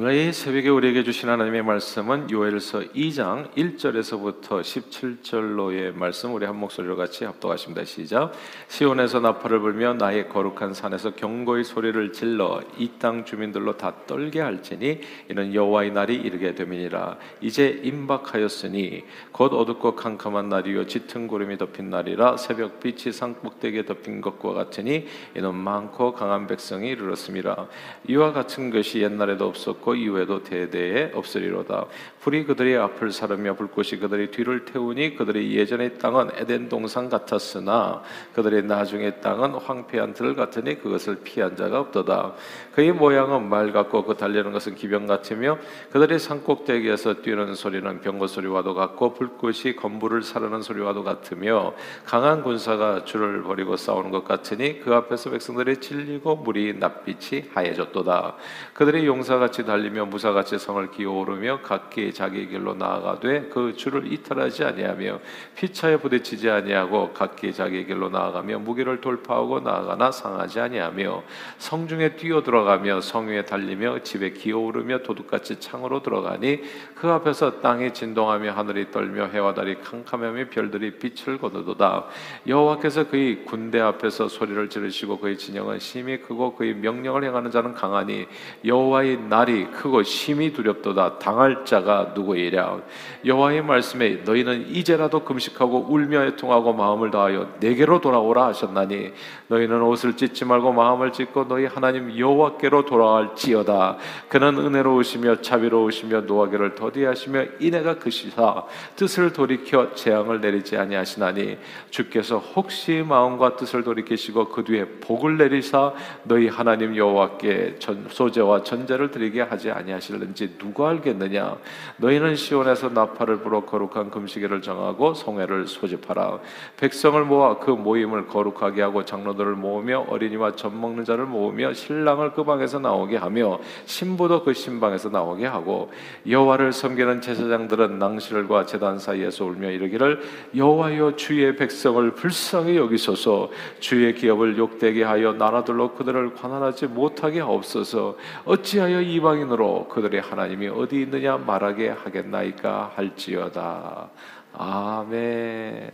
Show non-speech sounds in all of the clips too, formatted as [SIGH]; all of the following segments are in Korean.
오늘 이 새벽에 우리에게 주신 하나님의 말씀은 요엘서 2장 1절에서부터 17절로의 말씀 우리 한 목소리로 같이 합독하십니다. 시작. 시온에서 나팔을 불며 나의 거룩한 산에서 경고의 소리를 질러 이 땅 주민들로 다 떨게 할지니 이는 여호와의 날이 이르게 됨이니라. 이제 임박하였으니 곧 어둡고 캄캄한 날이요 짙은 구름이 덮인 날이라 새벽 빛이 산꼭대기에 덮인 것과 같으니 이는 많고 강한 백성이 이르렀음이라. 이와 같은 것이 옛날에도 없었고 없고 이후에도 대대에 없으리로다. 불이 그들의 앞을 사르며 불꽃이 그들의 뒤를 태우니 그들의 예전의 땅은 에덴 동산 같았으나 그들의 나중의 땅은 황폐한 들 같으니 그것을 피한 자가 없도다. 그의 모양은 말 같고 그 달리는 것은 기병 같으며 그들의 산꼭대기에서 뛰는 소리는 병거 소리와도 같고 불꽃이 건물을 사르는 소리와도 같으며 강한 군사가 줄을 버리고 싸우는 것 같으니 그 앞에서 백성들이 찔리고 물이 낯빛이 하얘졌도다. 그들의 용사같이 달 리며 무사같이 성을 기어오르며 각기 자기 길로 나아가되 그 줄을 이탈하지 아니하며 피차에 부딪히지 아니하고 각기 자기 길로 나아가며 무기를 돌파하고 나아가나 상하지 아니하며 성중에 뛰어 들어가며 성 위에 달리며 집에 기어오르며 도둑같이 창으로 들어가니 그 앞에서 땅이 진동하며 하늘이 떨며 해와 달이 캄캄하며 별들이 빛을 거두도다. 여호와께서 그의 군대 앞에서 소리를 지르시고 그의 진영은 심히 크고 그의 명령을 행하는 자는 강하니 여호와의 날이 크고 심히 두렵도다. 당할 자가 누구이랴. 여호와의 말씀에 너희는 이제라도 금식하고 울며 애통하고 마음을 다하여 내게로 돌아오라 하셨나니 너희는 옷을 찢지 말고 마음을 찢고 너희 하나님 여호와께로 돌아갈지어다. 그는 은혜로우시며 자비로우시며 노하기를 더디하시며 인애가 크시사 뜻을 돌이켜 재앙을 내리지 아니하시나니 주께서 혹시 마음과 뜻을 돌이키시고 그 뒤에 복을 내리사 너희 하나님 여호와께 전, 소재와 전제를 드리게 하지 아니하실는지 누가 알겠느냐? 너희는 시온에서 나팔을 불어 거룩한 금식일을 정하고 성회를 소집하라. 백성을 모아 그 모임을 거룩하게 하고 장로들을 모으며 어린이와 젖 먹는 자를 모으며 신랑을 그 방에서 나오게 하며 신부도 그 신방에서 나오게 하고 여호와를 섬기는 제사장들은 낭실과 제단 사이에서 울며 이르기를 여호와여 주의 백성을 불쌍히 여기소서. 주의 기업을 욕되게 하여 나라들로 그들을 관할하지 못하게 하옵소서. 어찌하여 이방 인으로 그들의 하나님이 어디 있느냐 말하게 하겠나이까 할지어다 아멘.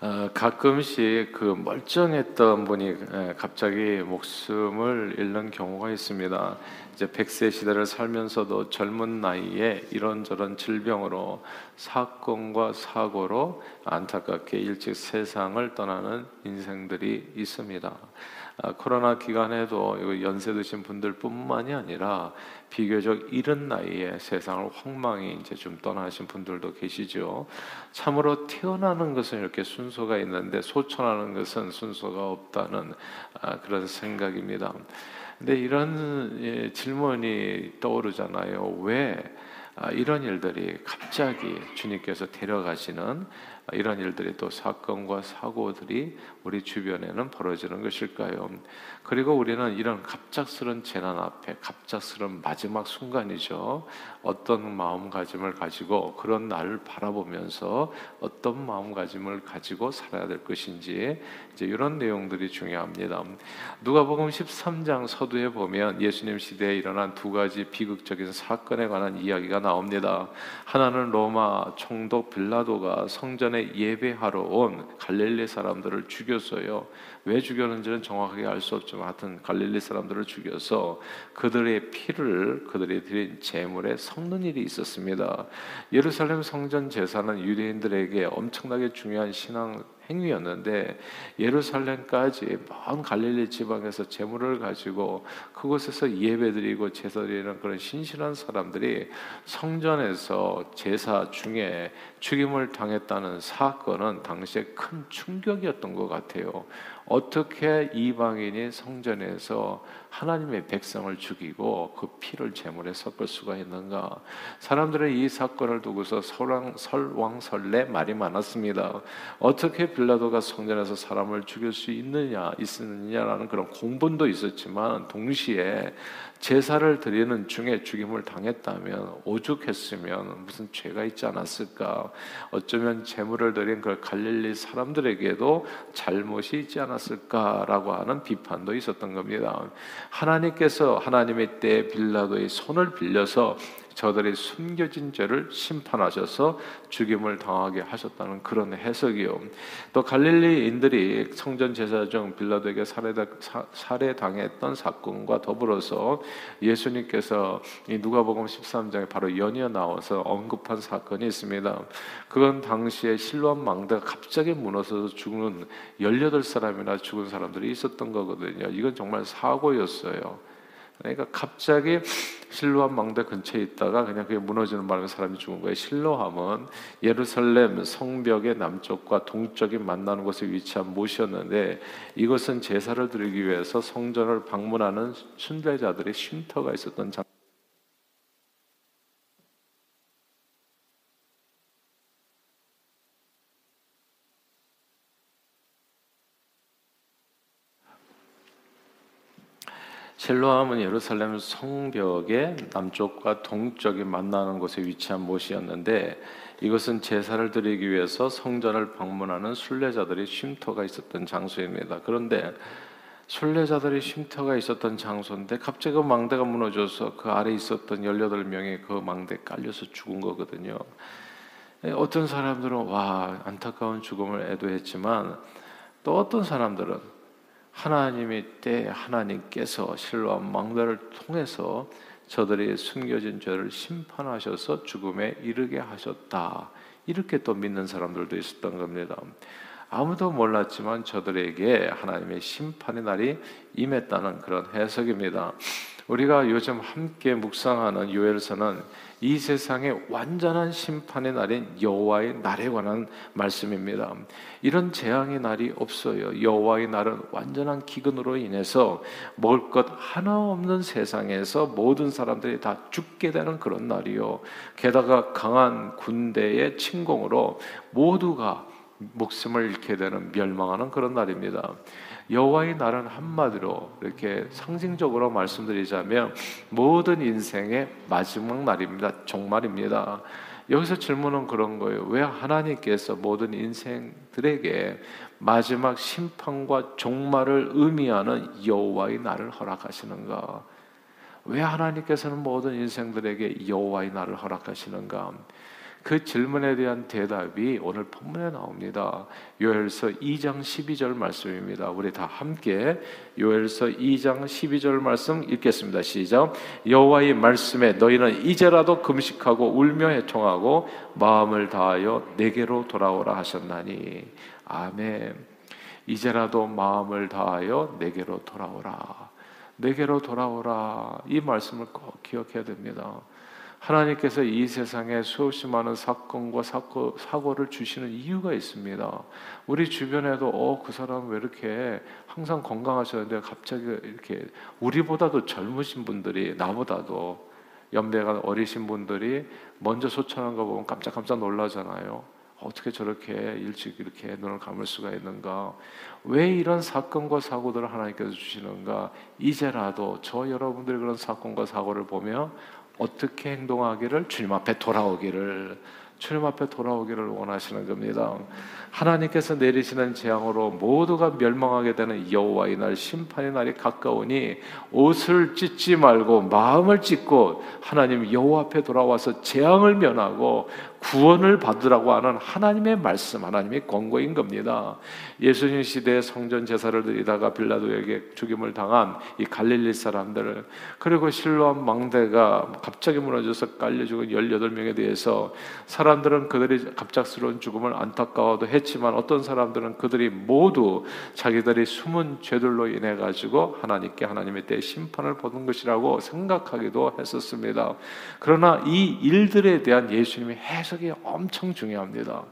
어, 가끔씩 그 멀쩡했던 분이 갑자기 목숨을 잃는 경우가 있습니다. 이제 백세 시대를 살면서도 젊은 나이에 이런저런 질병으로 사건과 사고로 안타깝게 일찍 세상을 떠나는 인생들이 있습니다. 아, 코로나 기간에도 연세 드신 분들뿐만이 아니라 비교적 이른 나이에 세상을 황망히 이제 좀 떠나신 분들도 계시죠. 참으로 태어나는 것은 이렇게 순서가 있는데 소천하는 것은 순서가 없다는 아, 그런 생각입니다. 근데 이런 예, 질문이 떠오르잖아요. 왜 아, 이런 일들이 갑자기 주님께서 데려가시는 이런 일들이 또 사건과 사고들이 우리 주변에는 벌어지는 것일까요? 그리고 우리는 이런 갑작스런 재난 앞에 갑작스런 마지막 순간이죠. 어떤 마음가짐을 가지고 그런 날을 바라보면서 어떤 마음가짐을 가지고 살아야 될 것인지 이제 이런 내용들이 중요합니다. 누가복음 13장 서두에 보면 예수님 시대에 일어난 두 가지 비극적인 사건에 관한 이야기가 나옵니다. 하나는 로마 총독 빌라도가 성전에 예배하러 온 갈릴리 사람들을 죽였어요. 왜 죽였는지는 정확하게 알 수 없지만 하여튼 갈릴리 사람들을 죽여서 그들의 피를 그들이 드린 제물에 섞는 일이 있었습니다. 예루살렘 성전 제사는 유대인들에게 엄청나게 중요한 신앙 행위였는데 예루살렘까지 먼 갈릴리 지방에서 제물을 가지고 그곳에서 예배드리고 제사드리는 그런 신실한 사람들이 성전에서 제사 중에 죽임을 당했다는 사건은 당시에 큰 충격이었던 것 같아요. 어떻게 이방인이 성전에서 하나님의 백성을 죽이고 그 피를 제물에 섞을 수가 있는가? 사람들은 이 사건을 두고서 설왕, 설왕설래 말이 많았습니다. 어떻게 빌라도가 성전에서 사람을 죽일 수 있느냐, 있느냐라는 그런 공분도 있었지만 동시에 제사를 드리는 중에 죽임을 당했다면 오죽했으면 무슨 죄가 있지 않았을까? 어쩌면 제물을 드린 그 갈릴리 사람들에게도 잘못이 있지 않았을까? 않았을까라고 하는 비판도 있었던 겁니다. 하나님께서 하나님의 때 빌라도의 손을 빌려서 저들의 숨겨진 죄를 심판하셔서 죽임을 당하게 하셨다는 그런 해석이요. 또 갈릴리인들이 성전 제사 중 빌라도에게 살해당했던 사건과 더불어서 예수님께서 누가복음 13장에 바로 연이어 나와서 언급한 사건이 있습니다. 그건 당시에 실로암 망대가 갑자기 무너져서 죽는 18사람이나 죽은 사람들이 있었던 거거든요. 이건 정말 사고였어요. 그러니까 갑자기 실로암 망대 근처에 있다가 그냥 그게 무너지는 바람에 사람이 죽은 거예요. 실로암은 예루살렘 성벽의 남쪽과 동쪽이 만나는 곳에 위치한 못이었는데 이것은 제사를 드리기 위해서 성전을 방문하는 순례자들의 쉼터가 있었던 장. 실로암은 예루살렘 성벽의 남쪽과 동쪽이 만나는 곳에 위치한 못이었는데 이것은 제사를 드리기 위해서 성전을 방문하는 순례자들의 쉼터가 있었던 장소입니다. 그런데 순례자들의 쉼터가 있었던 장소인데 갑자기 그 망대가 무너져서 그 아래 있었던 18명이 그 망대에 깔려서 죽은 거거든요. 어떤 사람들은 와 안타까운 죽음을 애도했지만 또 어떤 사람들은 하나님의 때 하나님께서 실로암 망대를 통해서 저들의 숨겨진 죄를 심판하셔서 죽음에 이르게 하셨다. 이렇게 또 믿는 사람들도 있었던 겁니다. 아무도 몰랐지만 저들에게 하나님의 심판의 날이 임했다는 그런 해석입니다. 우리가 요즘 함께 묵상하는 요엘서는 이 세상의 완전한 심판의 날인 여호와의 날에 관한 말씀입니다. 이런 재앙의 날이 없어요. 여호와의 날은 완전한 기근으로 인해서 먹을 것 하나 없는 세상에서 모든 사람들이 다 죽게 되는 그런 날이요. 게다가 강한 군대의 침공으로 모두가 목숨을 잃게 되는 멸망하는 그런 날입니다. 여호와의 날은 한마디로 이렇게 상징적으로 말씀드리자면 모든 인생의 마지막 날입니다. 종말입니다. 여기서 질문은 그런 거예요. 왜 하나님께서 모든 인생들에게 마지막 심판과 종말을 의미하는 여호와의 날을 허락하시는가? 왜 하나님께서는 모든 인생들에게 여호와의 날을 허락하시는가? 그 질문에 대한 대답이 오늘 본문에 나옵니다. 요엘서 2장 12절 말씀입니다. 우리 다 함께 요엘서 2장 12절 말씀 읽겠습니다. 시작. 여호와의 말씀에 너희는 이제라도 금식하고 울며 애통하고 마음을 다하여 내게로 돌아오라 하셨나니. 아멘. 이제라도 마음을 다하여 내게로 돌아오라. 내게로 돌아오라. 이 말씀을 꼭 기억해야 됩니다. 하나님께서 이 세상에 수없이 많은 사건과 사고, 사고를 주시는 이유가 있습니다. 우리 주변에도 어, 그 사람 왜 이렇게 항상 건강하셨는데 갑자기 이렇게 우리보다도 젊으신 분들이 나보다도 연배가 어리신 분들이 먼저 소천한 거 보면 깜짝깜짝 놀라잖아요. 어떻게 저렇게 일찍 이렇게 눈을 감을 수가 있는가? 왜 이런 사건과 사고들을 하나님께서 주시는가? 이제라도 저 여러분들이 그런 사건과 사고를 보며 어떻게 행동하기를 주님 앞에 돌아오기를 주님 앞에 돌아오기를 원하시는 겁니다. 하나님께서 내리시는 재앙으로 모두가 멸망하게 되는 여호와의 날 심판의 날이 가까우니 옷을 찢지 말고 마음을 찢고 하나님 여호와 앞에 돌아와서 재앙을 면하고 구원을 받으라고 하는 하나님의 말씀, 하나님의 권고인 겁니다. 예수님 시대에 성전 제사를 드리다가 빌라도에게 죽임을 당한 이 갈릴리 사람들, 그리고 실로암 망대가 갑자기 무너져서 깔려 죽은 18명에 대해서 사람들은 그들이 갑작스러운 죽음을 안타까워도 했지만 어떤 사람들은 그들이 모두 자기들이 숨은 죄들로 인해 가지고 하나님께 하나님의 때 심판을 보는 것이라고 생각하기도 했었습니다. 그러나 이 일들에 대한 예수님의 해석 해석이 엄청 중요합니다.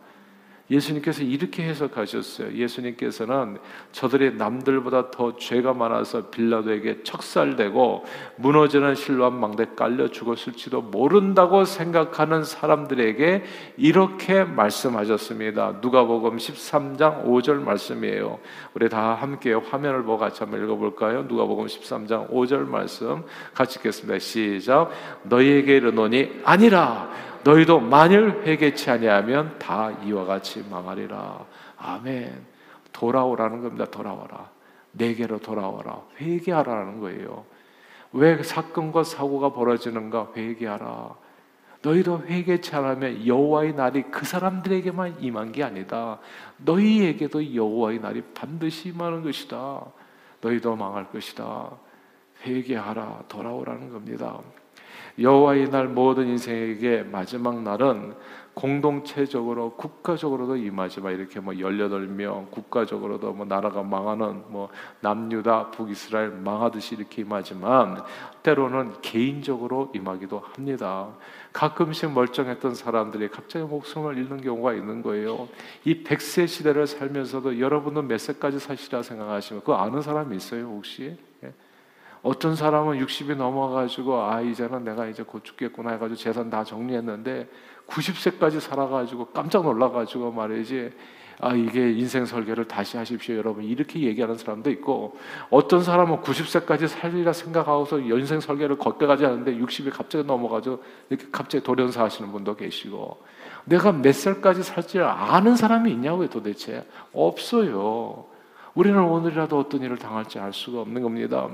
예수님께서 이렇게 해석하셨어요. 예수님께서는 저들이 남들보다 더 죄가 많아서 빌라도에게 척살되고 무너지는 실로암 망대 깔려 죽었을지도 모른다고 생각하는 사람들에게 이렇게 말씀하셨습니다. 누가복음 13장 5절 말씀이에요. 우리 다 함께 화면을 보고 같이 한번 읽어볼까요? 누가복음 13장 5절 말씀 같이 읽겠습니다. 시작. 너희에게 이르노니 아니라 너희도 만일 회개치 아니하면 다 이와 같이 망하리라. 아멘. 돌아오라는 겁니다. 돌아와라. 내게로 돌아와라. 회개하라는 거예요. 왜 사건과 사고가 벌어지는가? 회개하라. 너희도 회개치 않으면 여호와의 날이 그 사람들에게만 임한 게 아니다. 너희에게도 여호와의 날이 반드시 임하는 것이다. 너희도 망할 것이다. 회개하라. 돌아오라는 겁니다. 여호와의 날 모든 인생에게 마지막 날은 공동체적으로 국가적으로도 임하지만 이렇게 뭐 18명 국가적으로도 뭐 나라가 망하는 뭐 남유다 북이스라엘 망하듯이 이렇게 임하지만 때로는 개인적으로 임하기도 합니다. 가끔씩 멀쩡했던 사람들이 갑자기 목숨을 잃는 경우가 있는 거예요. 이 백세 시대를 살면서도 여러분은 몇 세까지 사시라 생각하시면 그거 아는 사람이 있어요 혹시? 예? 어떤 사람은 60이 넘어가지고 아 이제는 내가 이제 곧 죽겠구나 해가지고 재산 다 정리했는데 90세까지 살아가지고 깜짝 놀라가지고 말이지 아 이게 인생 설계를 다시 하십시오 여러분 이렇게 얘기하는 사람도 있고 어떤 사람은 90세까지 살리라 생각하고서 인생 설계를 걷게가지 않는데 60이 갑자기 넘어가지고 이렇게 갑자기 돌연사 하시는 분도 계시고 내가 몇 살까지 살지 아는 사람이 있냐고요 도대체 없어요 우리는 오늘이라도 어떤 일을 당할지 알 수가 없는 겁니다.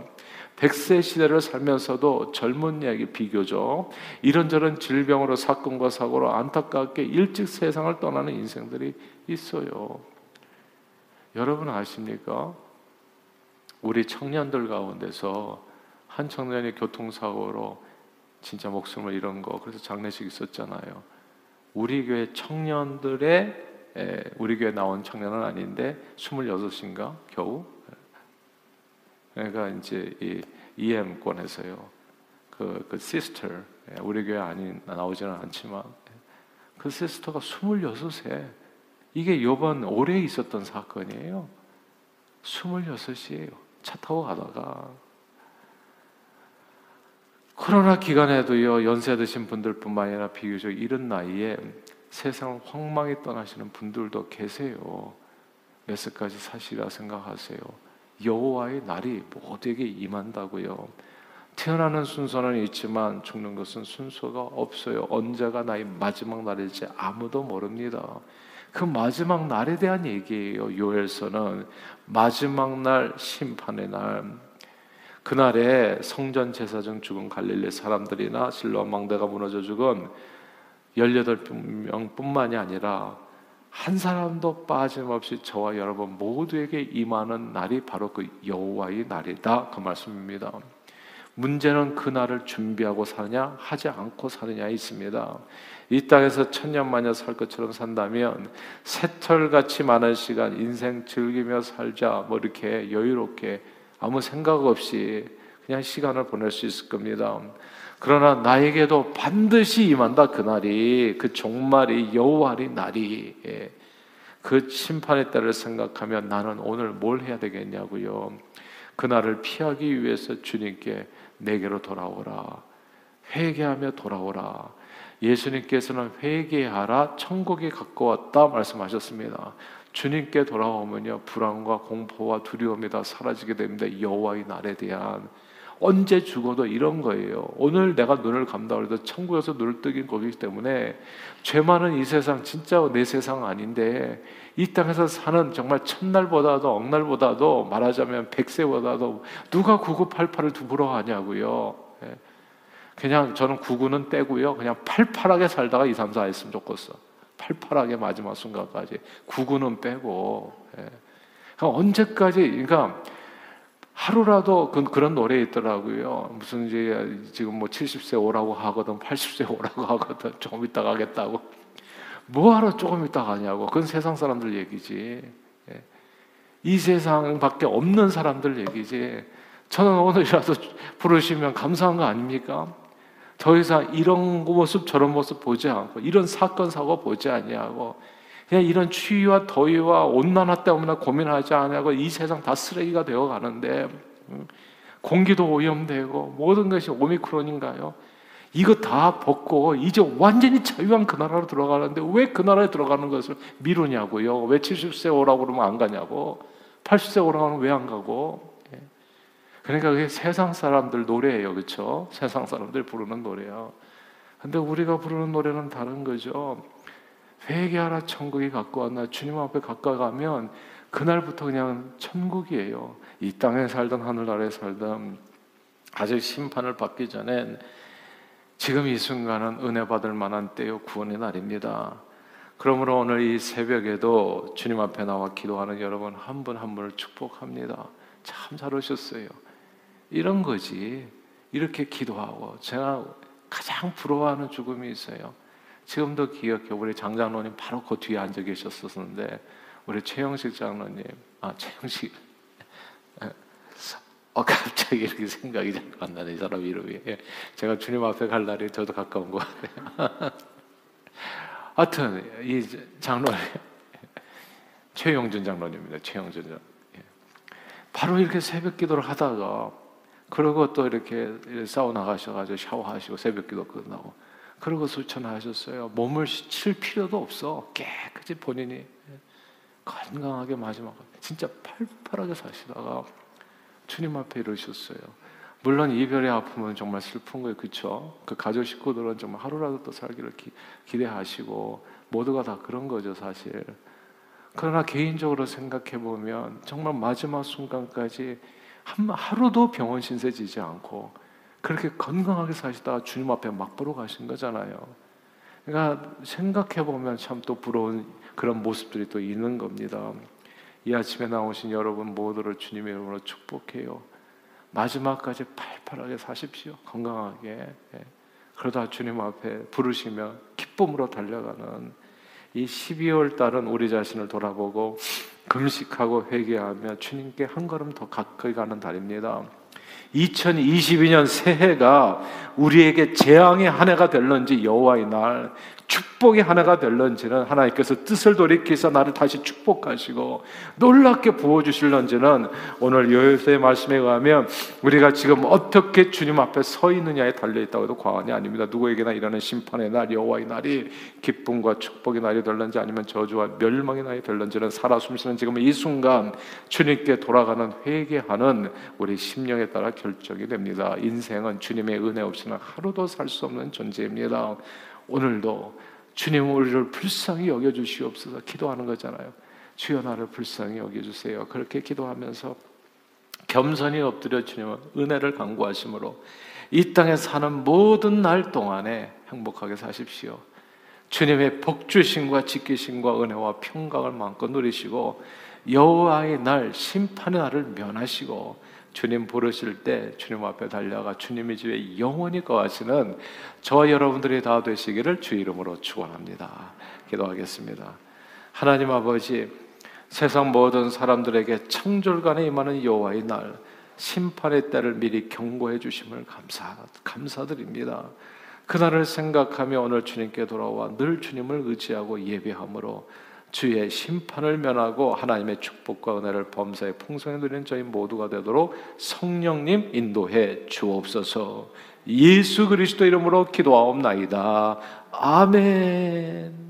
백세 시대를 살면서도 젊은 이야기 비교적 이런저런 질병으로 사건과 사고로 안타깝게 일찍 세상을 떠나는 인생들이 있어요. 여러분 아십니까? 우리 청년들 가운데서 한 청년이 교통사고로 진짜 목숨을 잃은 거 그래서 장례식 있었잖아요. 우리 교회 청년들의 우리 교회 나온 청년은 아닌데 26인가 겨우 그러니까 이제 이 EM권에서요. 그, 그 시스터, 우리 교회 아닌, 나오지는 않지만, 그 시스터가 26세. 이게 요번 올해 있었던 사건이에요. 26이에요. 차 타고 가다가. 코로나 기간에도요, 연세 드신 분들 뿐만 아니라 비교적 이른 나이에 세상 황망히 떠나시는 분들도 계세요. 몇 세까지 사시라 생각하세요. 여호와의 날이 모두에게 임한다고요. 태어나는 순서는 있지만 죽는 것은 순서가 없어요. 언제가 나의 마지막 날일지 아무도 모릅니다. 그 마지막 날에 대한 얘기예요. 요엘서는 마지막 날 심판의 날. 그날에 성전 제사장 죽은 갈릴리 사람들이나 실로 망대가 무너져 죽은 18명뿐만이 아니라 한 사람도 빠짐없이 저와 여러분 모두에게 임하는 날이 바로 그 여호와의 날이다 그 말씀입니다. 문제는 그 날을 준비하고 사느냐 하지 않고 사느냐에 있습니다. 이 땅에서 천년 만년 살 것처럼 산다면 새털같이 많은 시간 인생 즐기며 살자 뭐 이렇게 여유롭게 아무 생각 없이 그냥 시간을 보낼 수 있을 겁니다. 그러나 나에게도 반드시 임한다 그날이 그 종말이 여호와의 날이 예. 그 심판의 때를 생각하면 나는 오늘 뭘 해야 되겠냐고요. 그날을 피하기 위해서 주님께 내게로 돌아오라. 회개하며 돌아오라. 예수님께서는 회개하라 천국이 가까웠다 말씀하셨습니다. 주님께 돌아오면요 불안과 공포와 두려움이 다 사라지게 됩니다. 여호와의 날에 대한 언제 죽어도 이런 거예요. 오늘 내가 눈을 감다 그래도 천국에서 눈을 뜨긴 거기 때문에 죄 많은 이 세상 진짜 내 세상 아닌데 이 땅에서 사는 정말 첫날보다도 억날보다도 말하자면 백세보다도 누가 9988을 두부러하냐고요. 예. 그냥 저는 99는 떼고요. 그냥 팔팔하게 살다가 2, 3, 4 했으면 좋겠어. 팔팔하게 마지막 순간까지. 99는 빼고. 예. 언제까지, 그러니까 하루라도 그, 그런 노래 있더라고요. 무슨 이제 지금 뭐 70세 오라고 하거든, 80세 오라고 하거든, 조금 있다 가겠다고. 뭐하러 조금 있다 가냐고. 그건 세상 사람들 얘기지. 예. 이 세상밖에 없는 사람들 얘기지. 저는 오늘이라도 부르시면 감사한 거 아닙니까? 더 이상 이런 모습 저런 모습 보지 않고 이런 사건 사고 보지 아니하고 그냥 이런 추위와 더위와 온난화 때문에 고민하지 않냐고 이 세상 다 쓰레기가 되어 가는데 음, 공기도 오염되고 모든 것이 오미크론인가요? 이거 다 벗고 이제 완전히 자유한 그 나라로 들어가는데 왜 그 나라에 들어가는 것을 미루냐고요? 왜 70세 오라고 그러면 안 가냐고? 80세 오라고 하면 왜 안 가고? 예. 그러니까 그게 세상 사람들 노래예요, 그렇죠? 세상 사람들 부르는 노래요. 근데 우리가 부르는 노래는 다른 거죠. 회개하라 천국이 가까웠나 주님 앞에 가까가면 그날부터 그냥 천국이에요. 이 땅에 살던 하늘나라에 살던 아직 심판을 받기 전엔 지금 이 순간은 은혜 받을 만한 때요 구원의 날입니다. 그러므로 오늘 이 새벽에도 주님 앞에 나와 기도하는 여러분 한 분한 분을 축복합니다. 참 잘 오셨어요. 이런 거지. 이렇게 기도하고 제가 가장 부러워하는 죽음이 있어요. 지금도 기억해. 우리 장장로님 바로 그 뒤에 앉아 계셨었는데 우리 최영식 장로님, 아 최영식, 어 갑자기 이렇게 생각이 자꾸 안 나네 이 사람 이름이. 예, 제가 주님 앞에 갈 날이 저도 가까운 것 같아요. [LAUGHS] 하여튼 이 장로 최영준 장로님입니다. 최영준 장. 예. 바로 이렇게 새벽 기도를 하다가 그러고 또 이렇게 사우나 가셔가지고 샤워하시고 새벽 기도 끝나고 그러고 수천하셨어요. 몸을 칠 필요도 없어. 깨끗이 본인이 건강하게 마지막 진짜 팔팔하게 사시다가 주님 앞에 이러셨어요. 물론 이별의 아픔은 정말 슬픈 거예요, 그렇죠? 그 가족 식구들은 정말 하루라도 더 살기를 기, 기대하시고 모두가 다 그런 거죠, 사실. 그러나 개인적으로 생각해 보면 정말 마지막 순간까지 한 하루도 병원 신세 지지 않고 그렇게 건강하게 사시다가 주님 앞에 막 보러 가신 거잖아요. 그러니까 생각해 보면 참 또 부러운 그런 모습들이 또 있는 겁니다. 이 아침에 나오신 여러분 모두를 주님의 이름으로 축복해요. 마지막까지 팔팔하게 사십시오. 건강하게. 예. 그러다 주님 앞에 부르시면 기쁨으로 달려가는 이 12월 달은 우리 자신을 돌아보고 금식하고 회개하며 주님께 한 걸음 더 가까이 가는 달입니다. 2022년 새해가 우리에게 재앙의 한 해가 될런지 여호와의 날 축복의 하나가 될런지는 하나님께서 뜻을 돌이키서 나를 다시 축복하시고 놀랍게 부어주실런지는 오늘 여호수의 말씀에 의하면 우리가 지금 어떻게 주님 앞에 서 있느냐에 달려있다고 해도 과언이 아닙니다. 누구에게나 일어나는 심판의 날 여호와의 날이 기쁨과 축복의 날이 될런지 아니면 저주와 멸망의 날이 될런지는 살아 숨쉬는 지금 이 순간 주님께 돌아가는 회개하는 우리 심령에 따라 결정이 됩니다. 인생은 주님의 은혜 없이는 하루도 살 수 없는 존재입니다. 오늘도 주님 우리를 불쌍히 여겨 주시옵소서 기도하는 거잖아요. 주여 나를 불쌍히 여겨 주세요. 그렇게 기도하면서 겸손히 엎드려 주님은 은혜를 강구하심으로 이 땅에 사는 모든 날 동안에 행복하게 사십시오. 주님의 복주심과 지키심과 은혜와 평강을 마음껏 누리시고 여호와의 날 심판의 날을 면하시고 주님 부르실 때 주님 앞에 달려가 주님의 집에 영원히 거하시는 저 여러분들이 다 되시기를 주 이름으로 축원합니다. 기도하겠습니다. 하나님 아버지 세상 모든 사람들에게 창졸간에 임하는 여호와의 날 심판의 때를 미리 경고해 주심을 감사 감사드립니다. 그날을 생각하며 오늘 주님께 돌아와 늘 주님을 의지하고 예배함으로 주의 심판을 면하고 하나님의 축복과 은혜를 범사에 풍성히 누리는 저희 모두가 되도록 성령님 인도해 주옵소서. 예수 그리스도 이름으로 기도하옵나이다. 아멘.